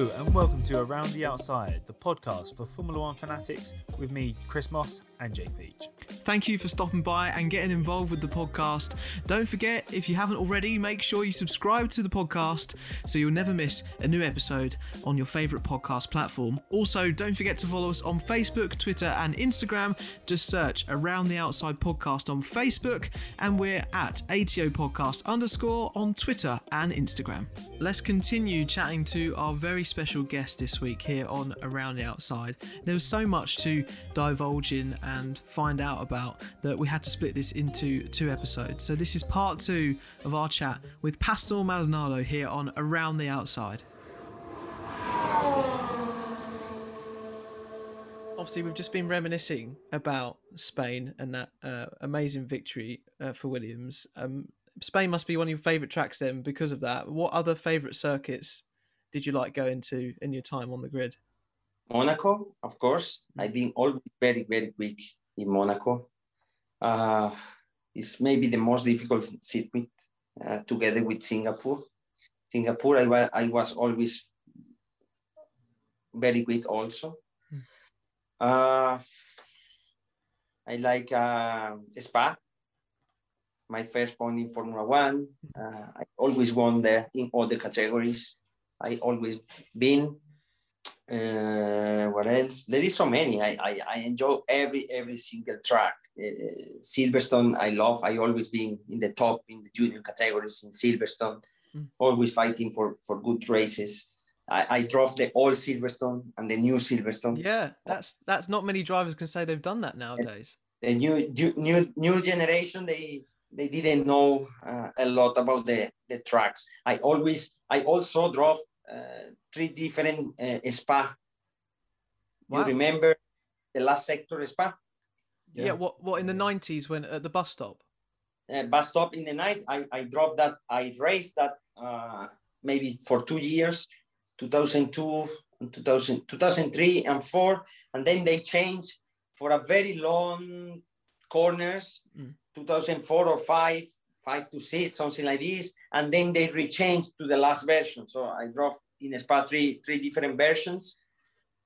Hello, and welcome to Around the Outside, the podcast for Formula One fanatics with me, Chris Moss, and Jay Peach. Thank you for stopping by and getting involved with the podcast. Don't forget, if you haven't already, make sure you subscribe to the podcast so you'll never miss a new episode on your favourite podcast platform. Also, don't forget to follow us on Facebook, Twitter, and Instagram. Just search Around the Outside Podcast on Facebook, and we're at ATO Podcast underscore on Twitter and Instagram. Let's continue chatting to our very special guest this week here on Around the Outside. There was so much to divulge in and find out about that we had to split this into two episodes. So this is part two of our chat with Pastor Maldonado here on Around the Outside. Obviously, we've just been reminiscing about Spain and that uh, amazing victory uh, for Williams. Um, Spain must be one of your favourite tracks then because of that. What other favourite circuits did you like going to in your time on the grid? Monaco, of course. I've been always very, very quick in Monaco. Uh, it's maybe the most difficult circuit uh, together with Singapore. Singapore, I, wa- I was always very good also. Mm. Uh, I like uh, Spa, my first point in Formula One. Uh, I always won there in all the categories. I always been. Uh, what else? There is so many. I, I, I enjoy every every single track. Uh, Silverstone, I love. I always been in the top in the junior categories in Silverstone. Mm. Always fighting for for good races. I, I drove the old Silverstone and the new Silverstone. Yeah, that's that's not many drivers can say they've done that nowadays. The new new new, generation they they didn't know uh, a lot about the the tracks. I always I also drove uh, three different uh, spa. Wow. You remember the last sector spa? Yeah. what what in the nineties when at the bus stop? Uh, bus stop in the night. I, I drove that. I raced that uh, maybe for two years, 2002, and 2000, 2003 and four, and then they changed for a very long corners, Mm. 2004 or five, five to six, something like this, and then they rechanged to the last version. So I drove in Spa three three different versions.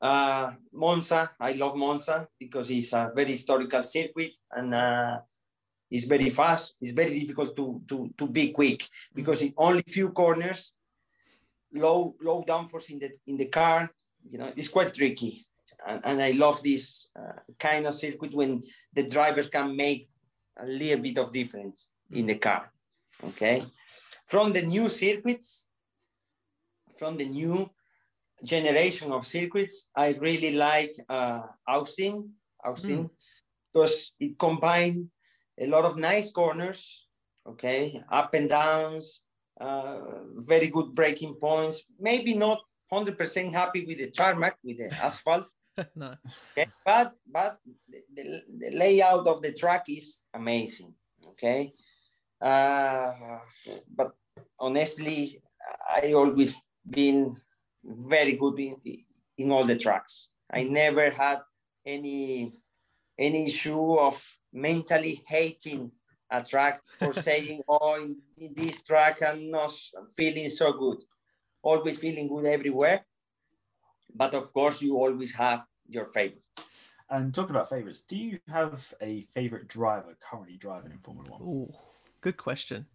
Uh, Monza, I love Monza because it's a very historical circuit and uh, it's very fast. It's very difficult to to to be quick because in only few corners, low low downforce in the in the car. You know, it's quite tricky, and, and I love this uh, kind of circuit when the drivers can make a little bit of difference in the car. Okay, from the new circuits, from the new generation of circuits, I really like uh, Austin, Austin, because it combined a lot of nice corners, okay, up and downs, uh, very good braking points. Maybe not 100% happy with the tarmac, with the asphalt, no. okay, but but the, the layout of the track is amazing, okay. Uh, but honestly, I always been very good in, in all the tracks. I never had any any issue of mentally hating a track or saying, "Oh, in, in this track I'm not feeling so good." Always feeling good everywhere, but of course, you always have your favorite. And talking about favourites, do you have a favourite driver currently driving in Formula One? Ooh, good question.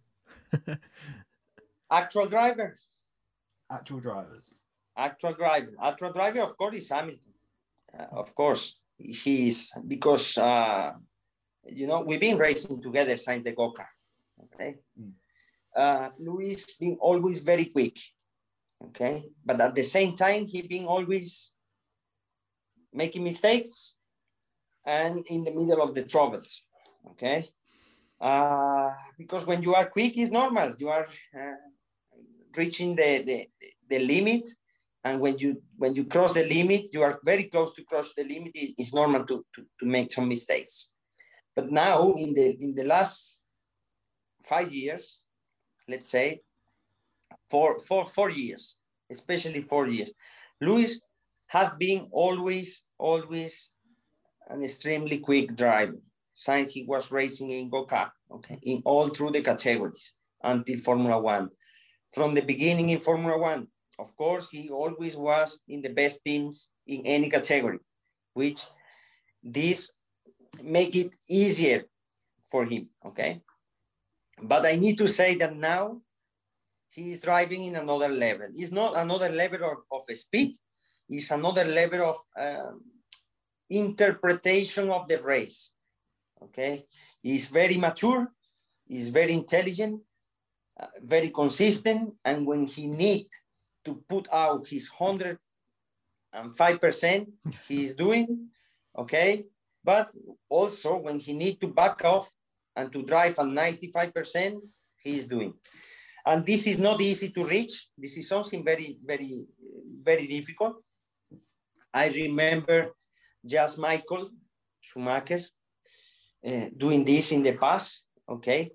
Actual driver, Actual drivers. actual driver, actual driver. Of course, is Hamilton. Uh, of course, he is because uh, you know we've been racing together since the go. Okay, Mm. uh, Luis being always very quick. Okay, but at the same time, he being always making mistakes and in the middle of the troubles. Okay, uh, because when you are quick, it's normal. You are uh, reaching the, the the limit. And when you when you cross the limit you are very close to cross the limit it's, it's normal to, to to make some mistakes. But now in the in the last five years let's say four four four years especially four years luis has been always always an extremely quick driver since he was racing in go-kart okay in all through the categories until formula one from the beginning in formula one of course, he always was in the best teams in any category, which this make it easier for him, okay? But I need to say that now he is driving in another level. It's not another level of, of speed, it's another level of um, interpretation of the race, okay? He's very mature, he's very intelligent, uh, very consistent, and when he need to put out his 105%, he is doing, okay? But also when he need to back off and to drive at 95%, he is doing. And this is not easy to reach. This is something very, very, very difficult. I remember just Michael Schumacher doing this in the past, okay?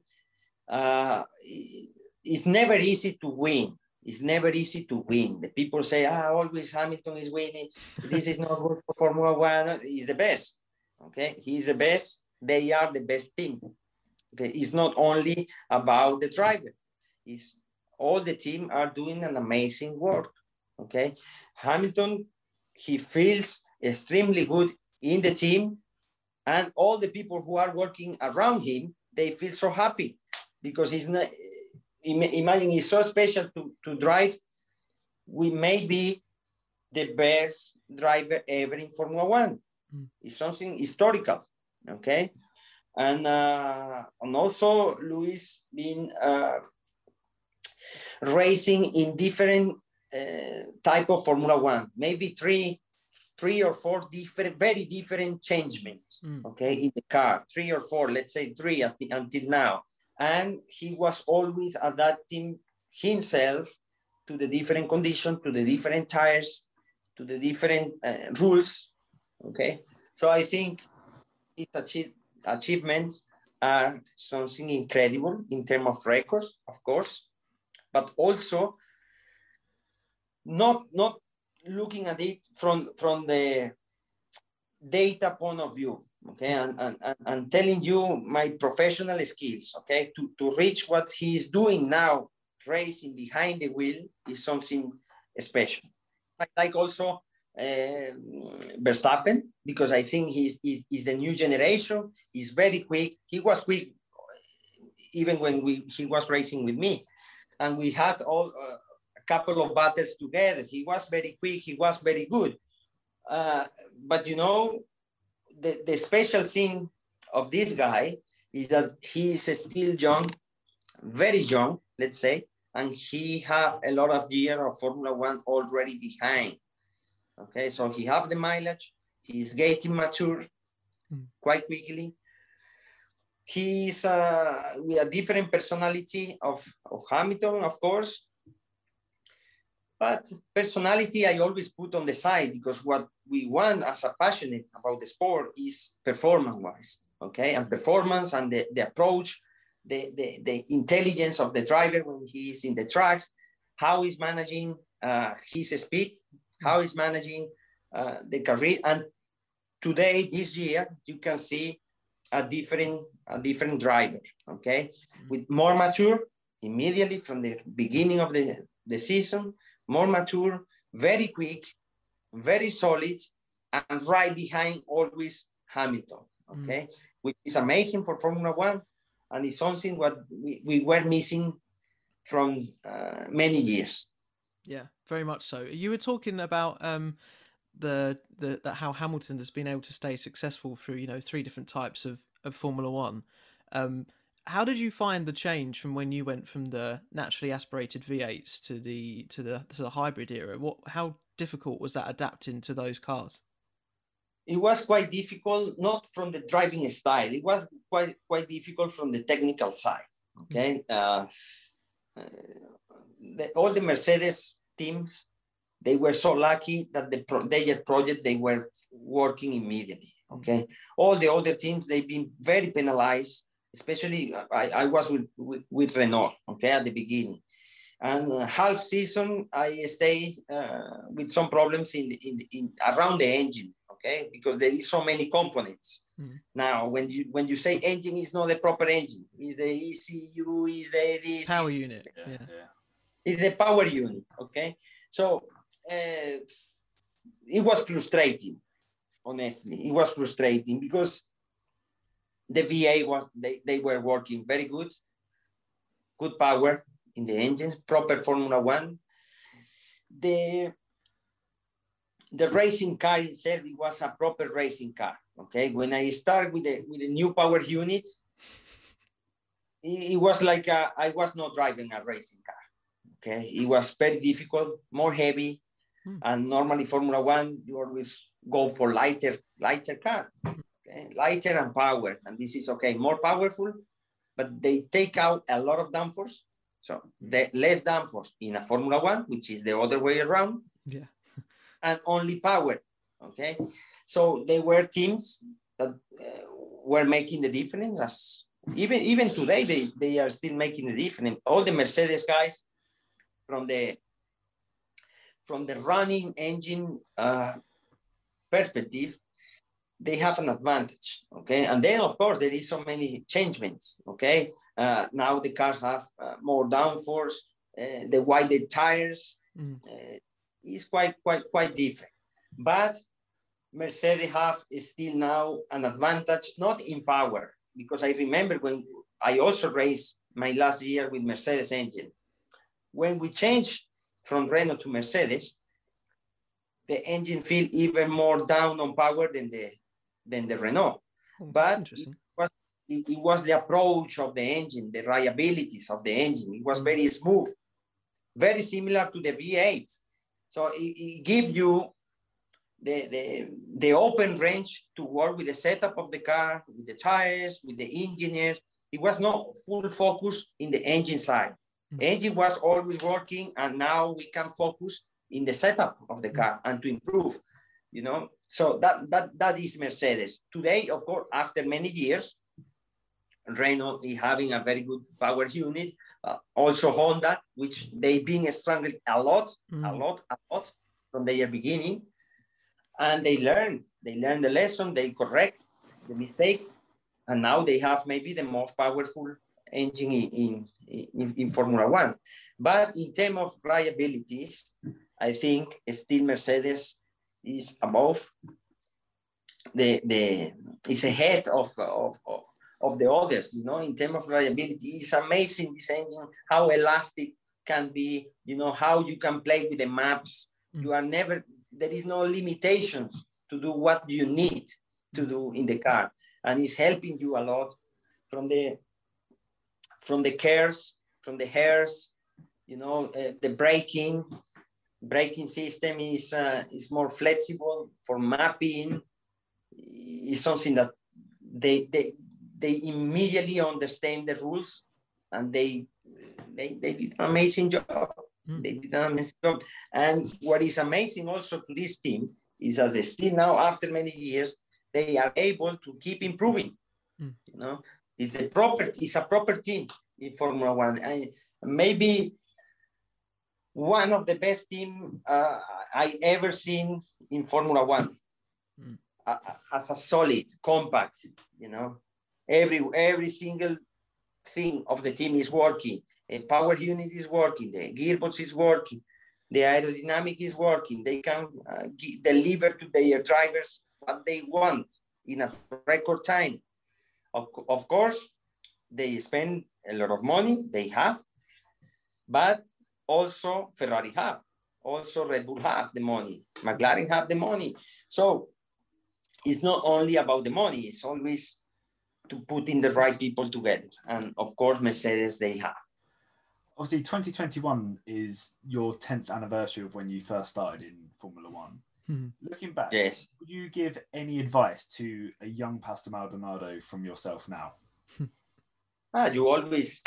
Uh, it's never easy to win. It's never easy to win. The people say, ah, always Hamilton is winning. This is not good for Formula One. He's the best. Okay, he's the best. They are the best team. Okay, it's not only about the driver. It's all the team are doing an amazing work. Okay, Hamilton, he feels extremely good in the team, and all the people who are working around him, they feel so happy because he's not imagine he's so special to, to drive. We may be the best driver ever in Formula One. Mm. It's something historical, okay? And, uh, and also Lewis been uh, racing in different uh, type of Formula One, maybe three, three or four different, very different changements, mm. okay, in the car, three or four, let's say three until, until now and he was always adapting himself to the different conditions, to the different tires, to the different uh, rules. Okay, so I think his achieve, achievements are something incredible in terms of records, of course, but also not not looking at it from from the data point of view okay, and, and, and telling you my professional skills, okay, to, to reach what he's doing now, racing behind the wheel is something special. I like also uh, Verstappen because I think he's, he's, the new generation. He's very quick. He was quick even when we, he was racing with me. And we had all uh, couple of battles together. He was very quick. He was very good. Uh, but you know, the, the special thing of this guy is that he is still young, very young, let's say, and he have a lot of year of Formula One already behind. Okay, so he have the mileage, he's getting mature mm. quite quickly. He's uh, with a different personality of, of Hamilton, of course, but personality, I always put on the side because what we want as a passionate about the sport is performance wise, okay? And performance and the, the approach, the, the, the intelligence of the driver when he is in the track, how he's managing uh, his speed, how he's managing uh, the career. And today, this year, you can see a different, a different driver, okay? With more mature immediately from the beginning of the, the season, more mature, very quick, very solid, and right behind always Hamilton. Mm. Okay, mm. which is amazing for Formula One, and it's something what we, we were missing from uh, many years. Yeah, very much so. You were talking about um, the the that how Hamilton has been able to stay successful through you know three different types of of Formula One. Um, how did you find the change from when you went from the naturally aspirated V8s to the to the to the hybrid era? What how difficult was that adapting to those cars? It was quite difficult, not from the driving style. It was quite quite difficult from the technical side. Okay, mm-hmm. uh, the, all the Mercedes teams they were so lucky that the pro- their project they were working immediately. Okay, all the other teams they've been very penalized especially I, I was with, with, with, Renault, okay, at the beginning. And half season, I stay uh, with some problems in, in, in around the engine, okay, because there is so many components. Mm. Now, when you when you say engine is not the proper engine, is the ECU, is the this, power unit, yeah. yeah. Is the power unit, okay? So uh, it was frustrating, honestly. It was frustrating because the V8 was they, they were working very good, good power in the engines, proper Formula One. The the racing car itself it was a proper racing car. Okay, when I start with the with the new power unit, it, it was like a, I was not driving a racing car. Okay, it was very difficult, more heavy, hmm. and normally Formula One you always go for lighter lighter car? Lighter and power, and this is okay, more powerful, but they take out a lot of downforce. So the less downforce in a Formula One, which is the other way around. Yeah. and only power. Okay. So they were teams that uh, were making the difference as even even today they, they are still making the difference. All the Mercedes guys from the from the running engine uh, perspective, they have an advantage. Okay, and then of course there is so many changements. Okay, uh, now the cars have uh, more downforce, uh, the wider tires. Mm. is quite quite quite different, but Mercedes have still now an advantage, not in power, because I remember when I also raced my last year with Mercedes engine. When we changed from Renault to Mercedes, the engine feel even more down on power than the than the Renault. Oh, but it was, it, it was the approach of the engine, the reliabilities of the engine. It was mm. very smooth, very similar to the V8. So it, it gives you the, the, the open range to work with the setup of the car, with the tires, with the engineers. It was not full focus in the engine side. Mm-hmm. Engine was always working, and now we can focus in the setup of the car and to improve. You know, so that that that is Mercedes today. Of course, after many years, Renault is having a very good power unit. Uh, also Honda, which they've been struggling a lot, mm. a lot, a lot from their beginning and they learn they learn the lesson they correct the mistakes and now they have maybe the most powerful engine in, in, in formula one but in terms of liabilities i think still mercedes is above the the is ahead of of, of of the others, you know, in terms of reliability. It's amazing this engine, how elastic can be, you know, how you can play with the maps. Mm. You are never there is no limitations to do what you need to do in the car and it's helping you a lot from the from the KERS from the ERS you know uh, the braking braking system is uh, is more flexible for mapping is something that they they they immediately understand the rules and they they, they did an amazing job Mm. They did an amazing job. And what is amazing also to this team is that they still now, after many years, they are able to keep improving. Mm. You know, it's a proper, it's a proper team in Formula One. And maybe one of the best team uh, I ever seen in Formula One. Mm. Uh, as a solid, compact, you know, every every single thing of the team is working a power unit is working, the gearbox is working, the aerodynamic is working. They can uh, deliver to their drivers what they want in a record time. Of, of course, they spend a lot of money, they have, but also Ferrari have, also Red Bull have the money, McLaren have the money. So it's not only about the money, it's always to put in the right people together. And of course, Mercedes, they have obviously 2021 is your 10th anniversary of when you first started in Formula One. Mm-hmm. Looking back, yes. would you give any advice to a young Pastor Maldonado from yourself now? ah, you always,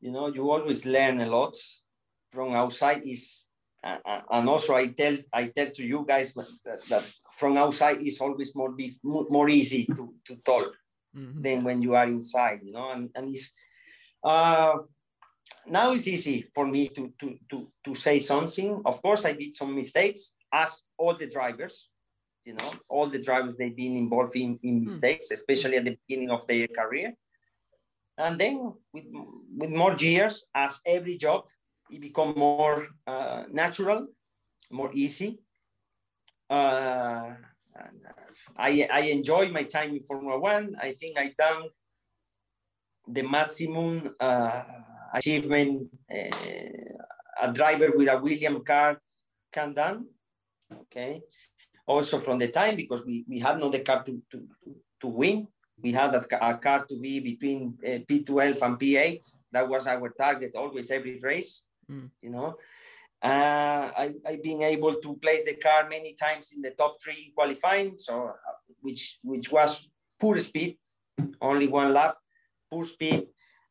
you know, you always learn a lot from outside. Is uh, and also I tell I tell to you guys that, that from outside is always more dif- more easy to, to talk mm-hmm. than when you are inside. You know, and and it's. Uh, now it's easy for me to, to, to, to say something. Of course, I did some mistakes, as all the drivers, you know, all the drivers, they've been involved in, in hmm. mistakes, especially at the beginning of their career. And then with, with more years, as every job, it become more uh, natural more easy. Uh, I, I enjoy my time in Formula One. I think I done the maximum uh, achievement uh, a driver with a William car can done. Okay. Also from the time because we, we had not the car to, to, to win. We had a, a car to be between uh, P12 and P8. That was our target always every race. Mm. You know, uh, I, I've been able to place the car many times in the top three qualifying, so uh, which which was poor speed, only one lap, poor speed,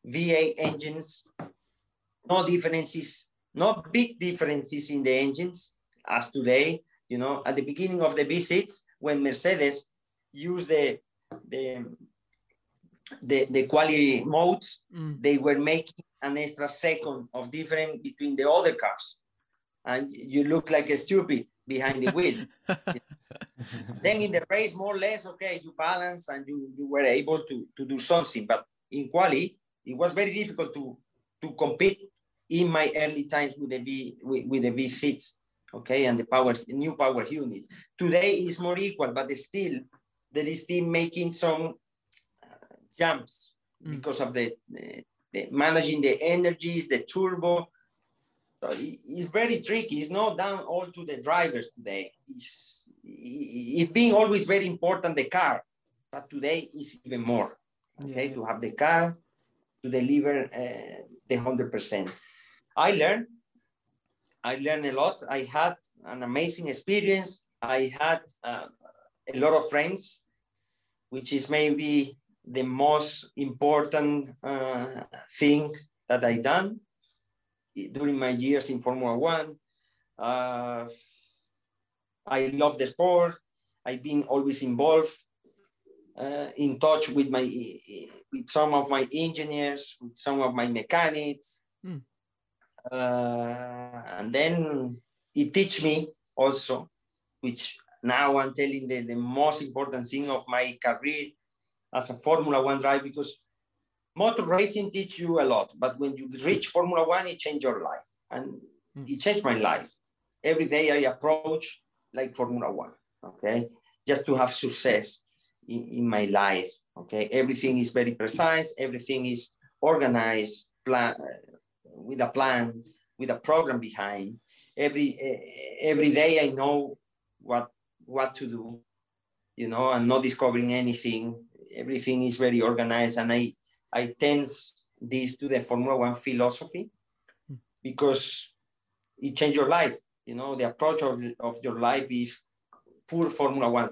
V8 engines, no differences, no big differences in the engines as today. You know, at the beginning of the V6, when Mercedes used the the the, the quality modes, mm. they were making an extra second of difference between the other cars and you look like a stupid behind the wheel. then in the race, more or less, okay, you balance and you, you were able to, to do something. But in quali, it was very difficult to, to compete in my early times with the V with, with the V6, okay, and the power new power unit. Today is more equal, but still there is still making some uh, jumps mm. because of the, the, the managing the energies, the turbo, so it's very tricky. It's not down all to the drivers today. It's, it's being always very important, the car, but today is even more, okay, yeah. to have the car to deliver uh, the 100%. I learned, I learned a lot. I had an amazing experience. I had uh, a lot of friends, which is maybe the most important uh, thing that I done during my years in Formula One. Uh, I love the sport. I've been always involved, uh, in touch with my with some of my engineers, with some of my mechanics, mm. uh, and then it teach me also, which now I'm telling the, the most important thing of my career as a Formula One driver because motor racing teach you a lot, but when you reach Formula One, it changed your life. And mm. it changed my life. Every day I approach like Formula One, okay? Just to have success in, in my life, okay? Everything is very precise, everything is organized, plan, with a plan, with a program behind. Every, every day I know what, what to do, you know, I'm not discovering anything. Everything is very organized and I, I tense this to the Formula One philosophy hmm. because it changed your life. You know, the approach of, of your life is poor Formula One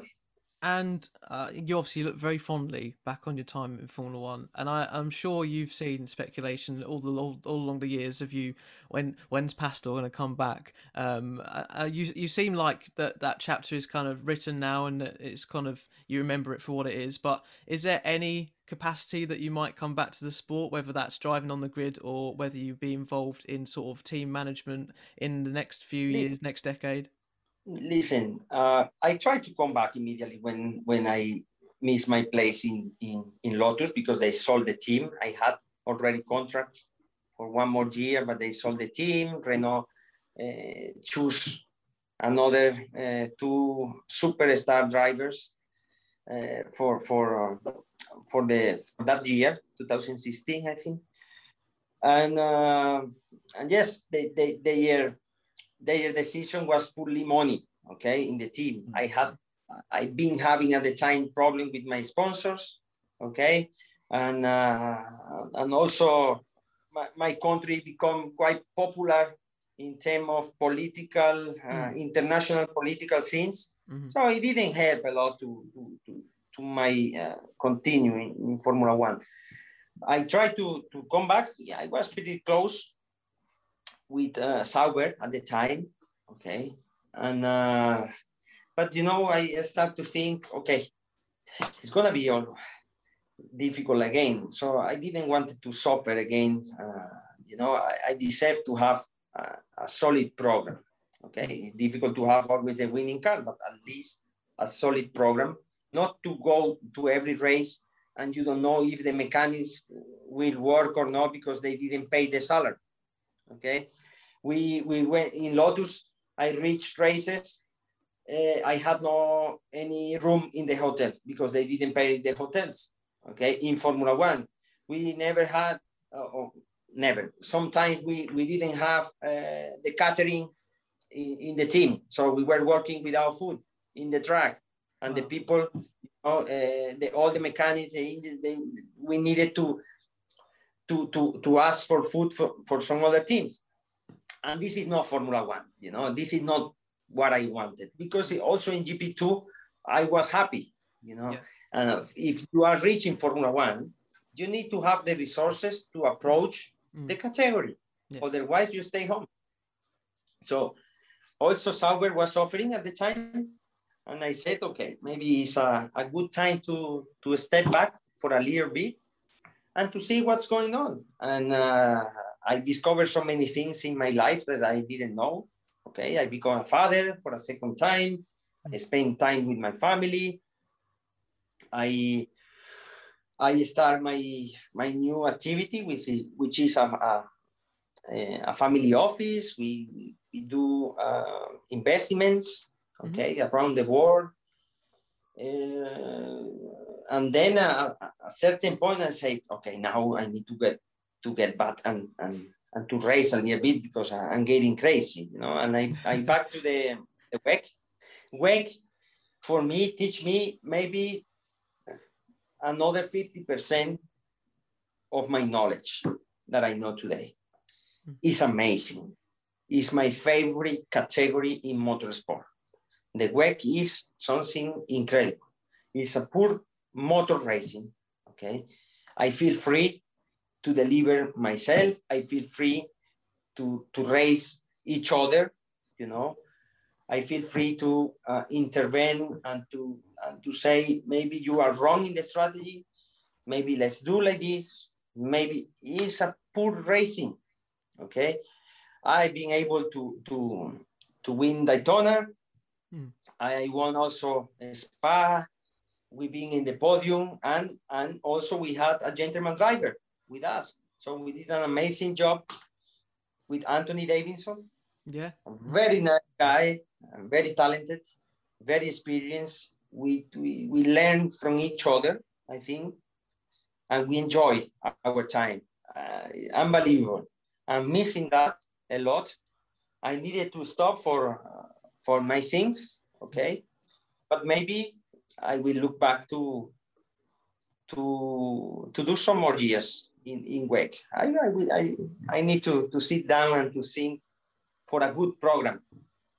and uh, you obviously look very fondly back on your time in Formula One, and I, am sure you've seen speculation all the all, all, along the years of you when when's Pastor going to come back. Um, uh, uh, you you seem like that that chapter is kind of written now, and it's kind of you remember it for what it is. But is there any capacity that you might come back to the sport, whether that's driving on the grid or whether you be involved in sort of team management in the next few years, next decade? Listen, uh, I tried to come back immediately when when I missed my place in, in, in Lotus because they sold the team. I had already contract for one more year, but they sold the team. Renault uh, choose another uh, two superstar drivers uh, for for uh, for the for that year, 2016, I think. And uh, and yes, they they they are their decision was purely money, okay, in the team. Mm-hmm. I had, I've been having at the time problem with my sponsors, okay, and uh, and also my, my country become quite popular in terms of political, uh, mm-hmm. international political scenes. Mm-hmm. So it didn't help a lot to, to, to, to my uh, continuing in Formula One. I tried to, to come back. Yeah, I was pretty close with uh, at the time, okay, and uh, but you know I start to think, okay, it's gonna be all difficult again. So I didn't want to suffer again. Uh, you know, I, I deserve to have a, a, solid program. Okay, difficult to have always a winning car, but at least a solid program. Not to go to every race and you don't know if the mechanics will work or not because they didn't pay the salary okay we we went in lotus I reached races. Uh, I had no any room in the hotel because they didn't pay the hotels. Okay, in Formula One, we never had, uh, oh, never. Sometimes we we didn't have uh, the catering in, in, the team, so we were working without food in the track, and the people, you know, uh, the, all the mechanics, they, they, we needed to to to to ask for food for, for some other teams and this is not Formula One, you know, this is not what I wanted because also in GP2, I was happy, you know. Yeah. And if you are reaching Formula One, you need to have the resources to approach mm. the category. Yeah. Otherwise, you stay home. So also Sauber was offering at the time. And I said, okay, maybe it's a, a good time to, to step back for a little bit and to see what's going on. And uh, I discovered so many things in my life that I didn't know. Okay, I become a father for a second time. I spend time with my family. I I start my my new activity, which is which is a, a, a family office. We we do uh, investments, okay, mm-hmm. around the world. Uh, and then uh, a certain point, I said, okay, now I need to get to get back and, and, and to race a little bit because I'm getting crazy, you know. And I, I back to the, the WEC. WEC for me teach me maybe another 50% of my knowledge that I know today. It's amazing. It's my favorite category in motorsport. The WEC is something incredible. It's a pure motor racing. Okay. I feel free to deliver myself. I feel free to, to raise each other, you know. I feel free to uh, intervene and to, and to say, maybe you are wrong in the strategy. Maybe let's do like this. Maybe it's a poor racing, okay? I've been able to, to, to win Daytona. Hmm. I won also Spa. We've been in the podium and, and also we had a gentleman driver with us. So we did an amazing job with Anthony Davidson. Yeah. A very nice guy, very talented, very experienced. We, we, we learn from each other, I think, and we enjoy our time. Uh, unbelievable. I'm missing that a lot. I needed to stop for, uh, for my things, okay? But maybe I will look back to, to, to do some more years in, in WEC. I, I, will, I need to, to sit down and to think for a good program,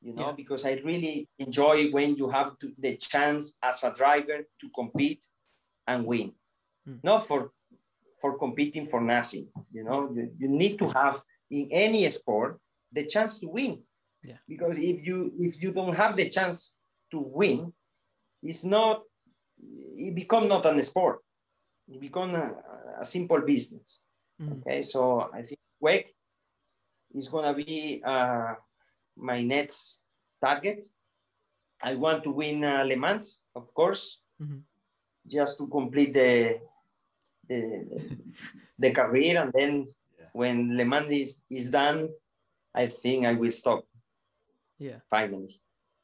you know, yeah. because I really enjoy when you have to, the chance as a driver to compete and win, mm. not for for competing for nothing. You know, you, you need to have in any sport the chance to win. Yeah. Because if you if you don't have the chance to win, it's not it become not a sport it become a, a simple business. Mm. Okay, so I think WEC is gonna be uh, my next target. I want to win uh, Le Mans, of course, mm-hmm. just to complete the the, the career, and then yeah. when Le Mans is, is done, I think I will stop. Yeah. Finally.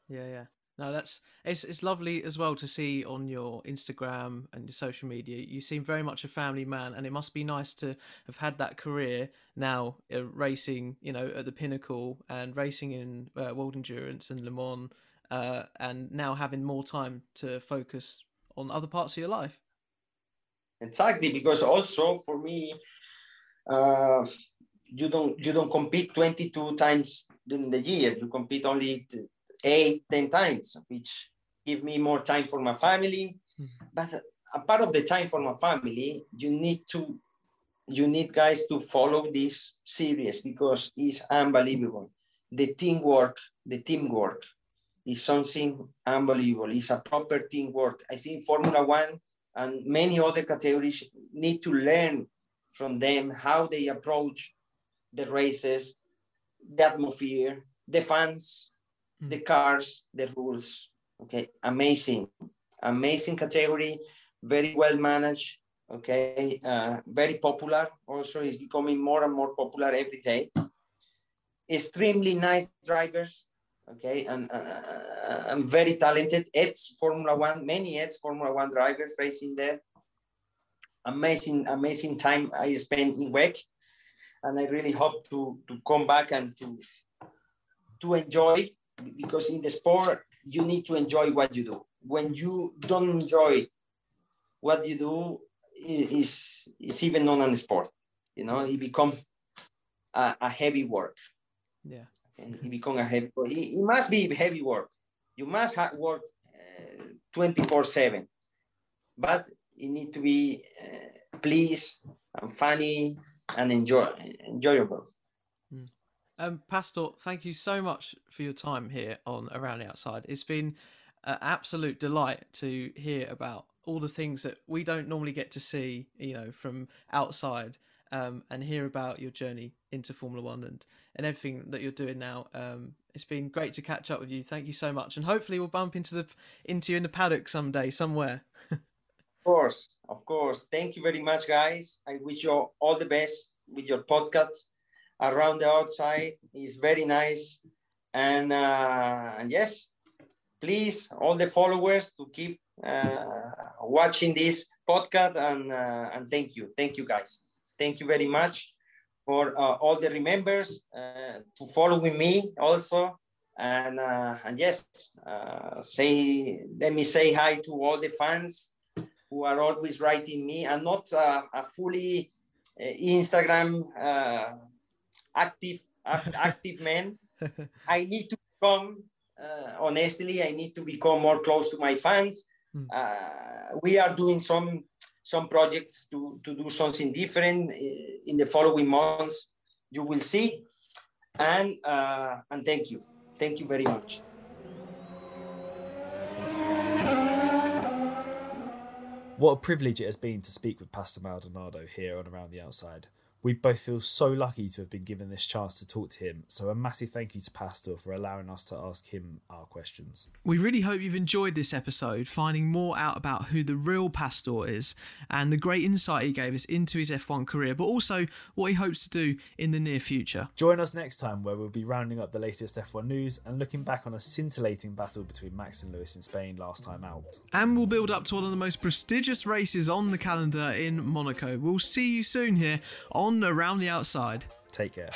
Yeah, yeah. No, that's it's it's lovely as well to see on your Instagram and your social media. You seem very much a family man, and it must be nice to have had that career now uh, racing, you know, at the pinnacle and racing in uh, World Endurance and Le Mans, uh, and now having more time to focus on other parts of your life. Exactly, because also for me, uh, you don't you don't compete twenty two times during the year. You compete only eight, ten times, which give me more time for my family. Mm-hmm. But a part of the time for my family, you need to, you need guys to follow this series because it's unbelievable. The teamwork, the teamwork is something unbelievable. It's a proper teamwork. I think Formula One and many other categories need to learn from them how they approach the races, the atmosphere, the fans. The cars, the rules. Okay, amazing, amazing category, very well managed. Okay, uh, very popular. Also, is becoming more and more popular every day. Extremely nice drivers. Okay, and uh, I'm very talented. Ex Formula One, many ex Formula One drivers racing there. Amazing, amazing time I spent in WEC, and I really hope to to come back and to to enjoy because in the sport you need to enjoy what you do. When you don't enjoy what you do, is is even not a sport. You know, it becomes a, a heavy work. Yeah. And it becomes a heavy. It, it must be heavy work. You must have work twenty four seven, but it need to be uh, pleased and funny and enjoy enjoyable. Um, Pastor, thank you so much for your time here on Around the Outside. It's been an absolute delight to hear about all the things that we don't normally get to see, you know, from outside, um, and hear about your journey into Formula One and and everything that you're doing now. Um, it's been great to catch up with you. Thank you so much, and hopefully we'll bump into the into you in the paddock someday, somewhere. of course, of course. Thank you very much, guys. I wish you all the best with your podcast around the outside is very nice. And, uh, and yes, please, all the followers to keep uh, watching this podcast and, uh, and thank you. Thank you guys. Thank you very much for uh, all the remembers uh, to follow with me also. And, uh, and yes, say, let me say hi to all the fans who are always writing me and not a fully Instagram active active man. I need to become uh, honestly. I need to become more close to my fans. Mm. Uh, we are doing some some projects to to do something different uh, in the following months. You will see, and uh, and thank you, thank you very much. What a privilege it has been to speak with Pastor Maldonado here on Around the Outside. We both feel so lucky to have been given this chance to talk to him, so a massive thank you to Pastor for allowing us to ask him our questions. We really hope you've enjoyed this episode, finding more out about who the real Pastor is and the great insight he gave us into his F1 career, but also what he hopes to do in the near future. Join us next time where we'll be rounding up the latest F1 news and looking back on a scintillating battle between Max and Lewis in Spain last time out. And we'll build up to one of the most prestigious races on the calendar in Monaco. We'll see you soon here on around the outside. Take care.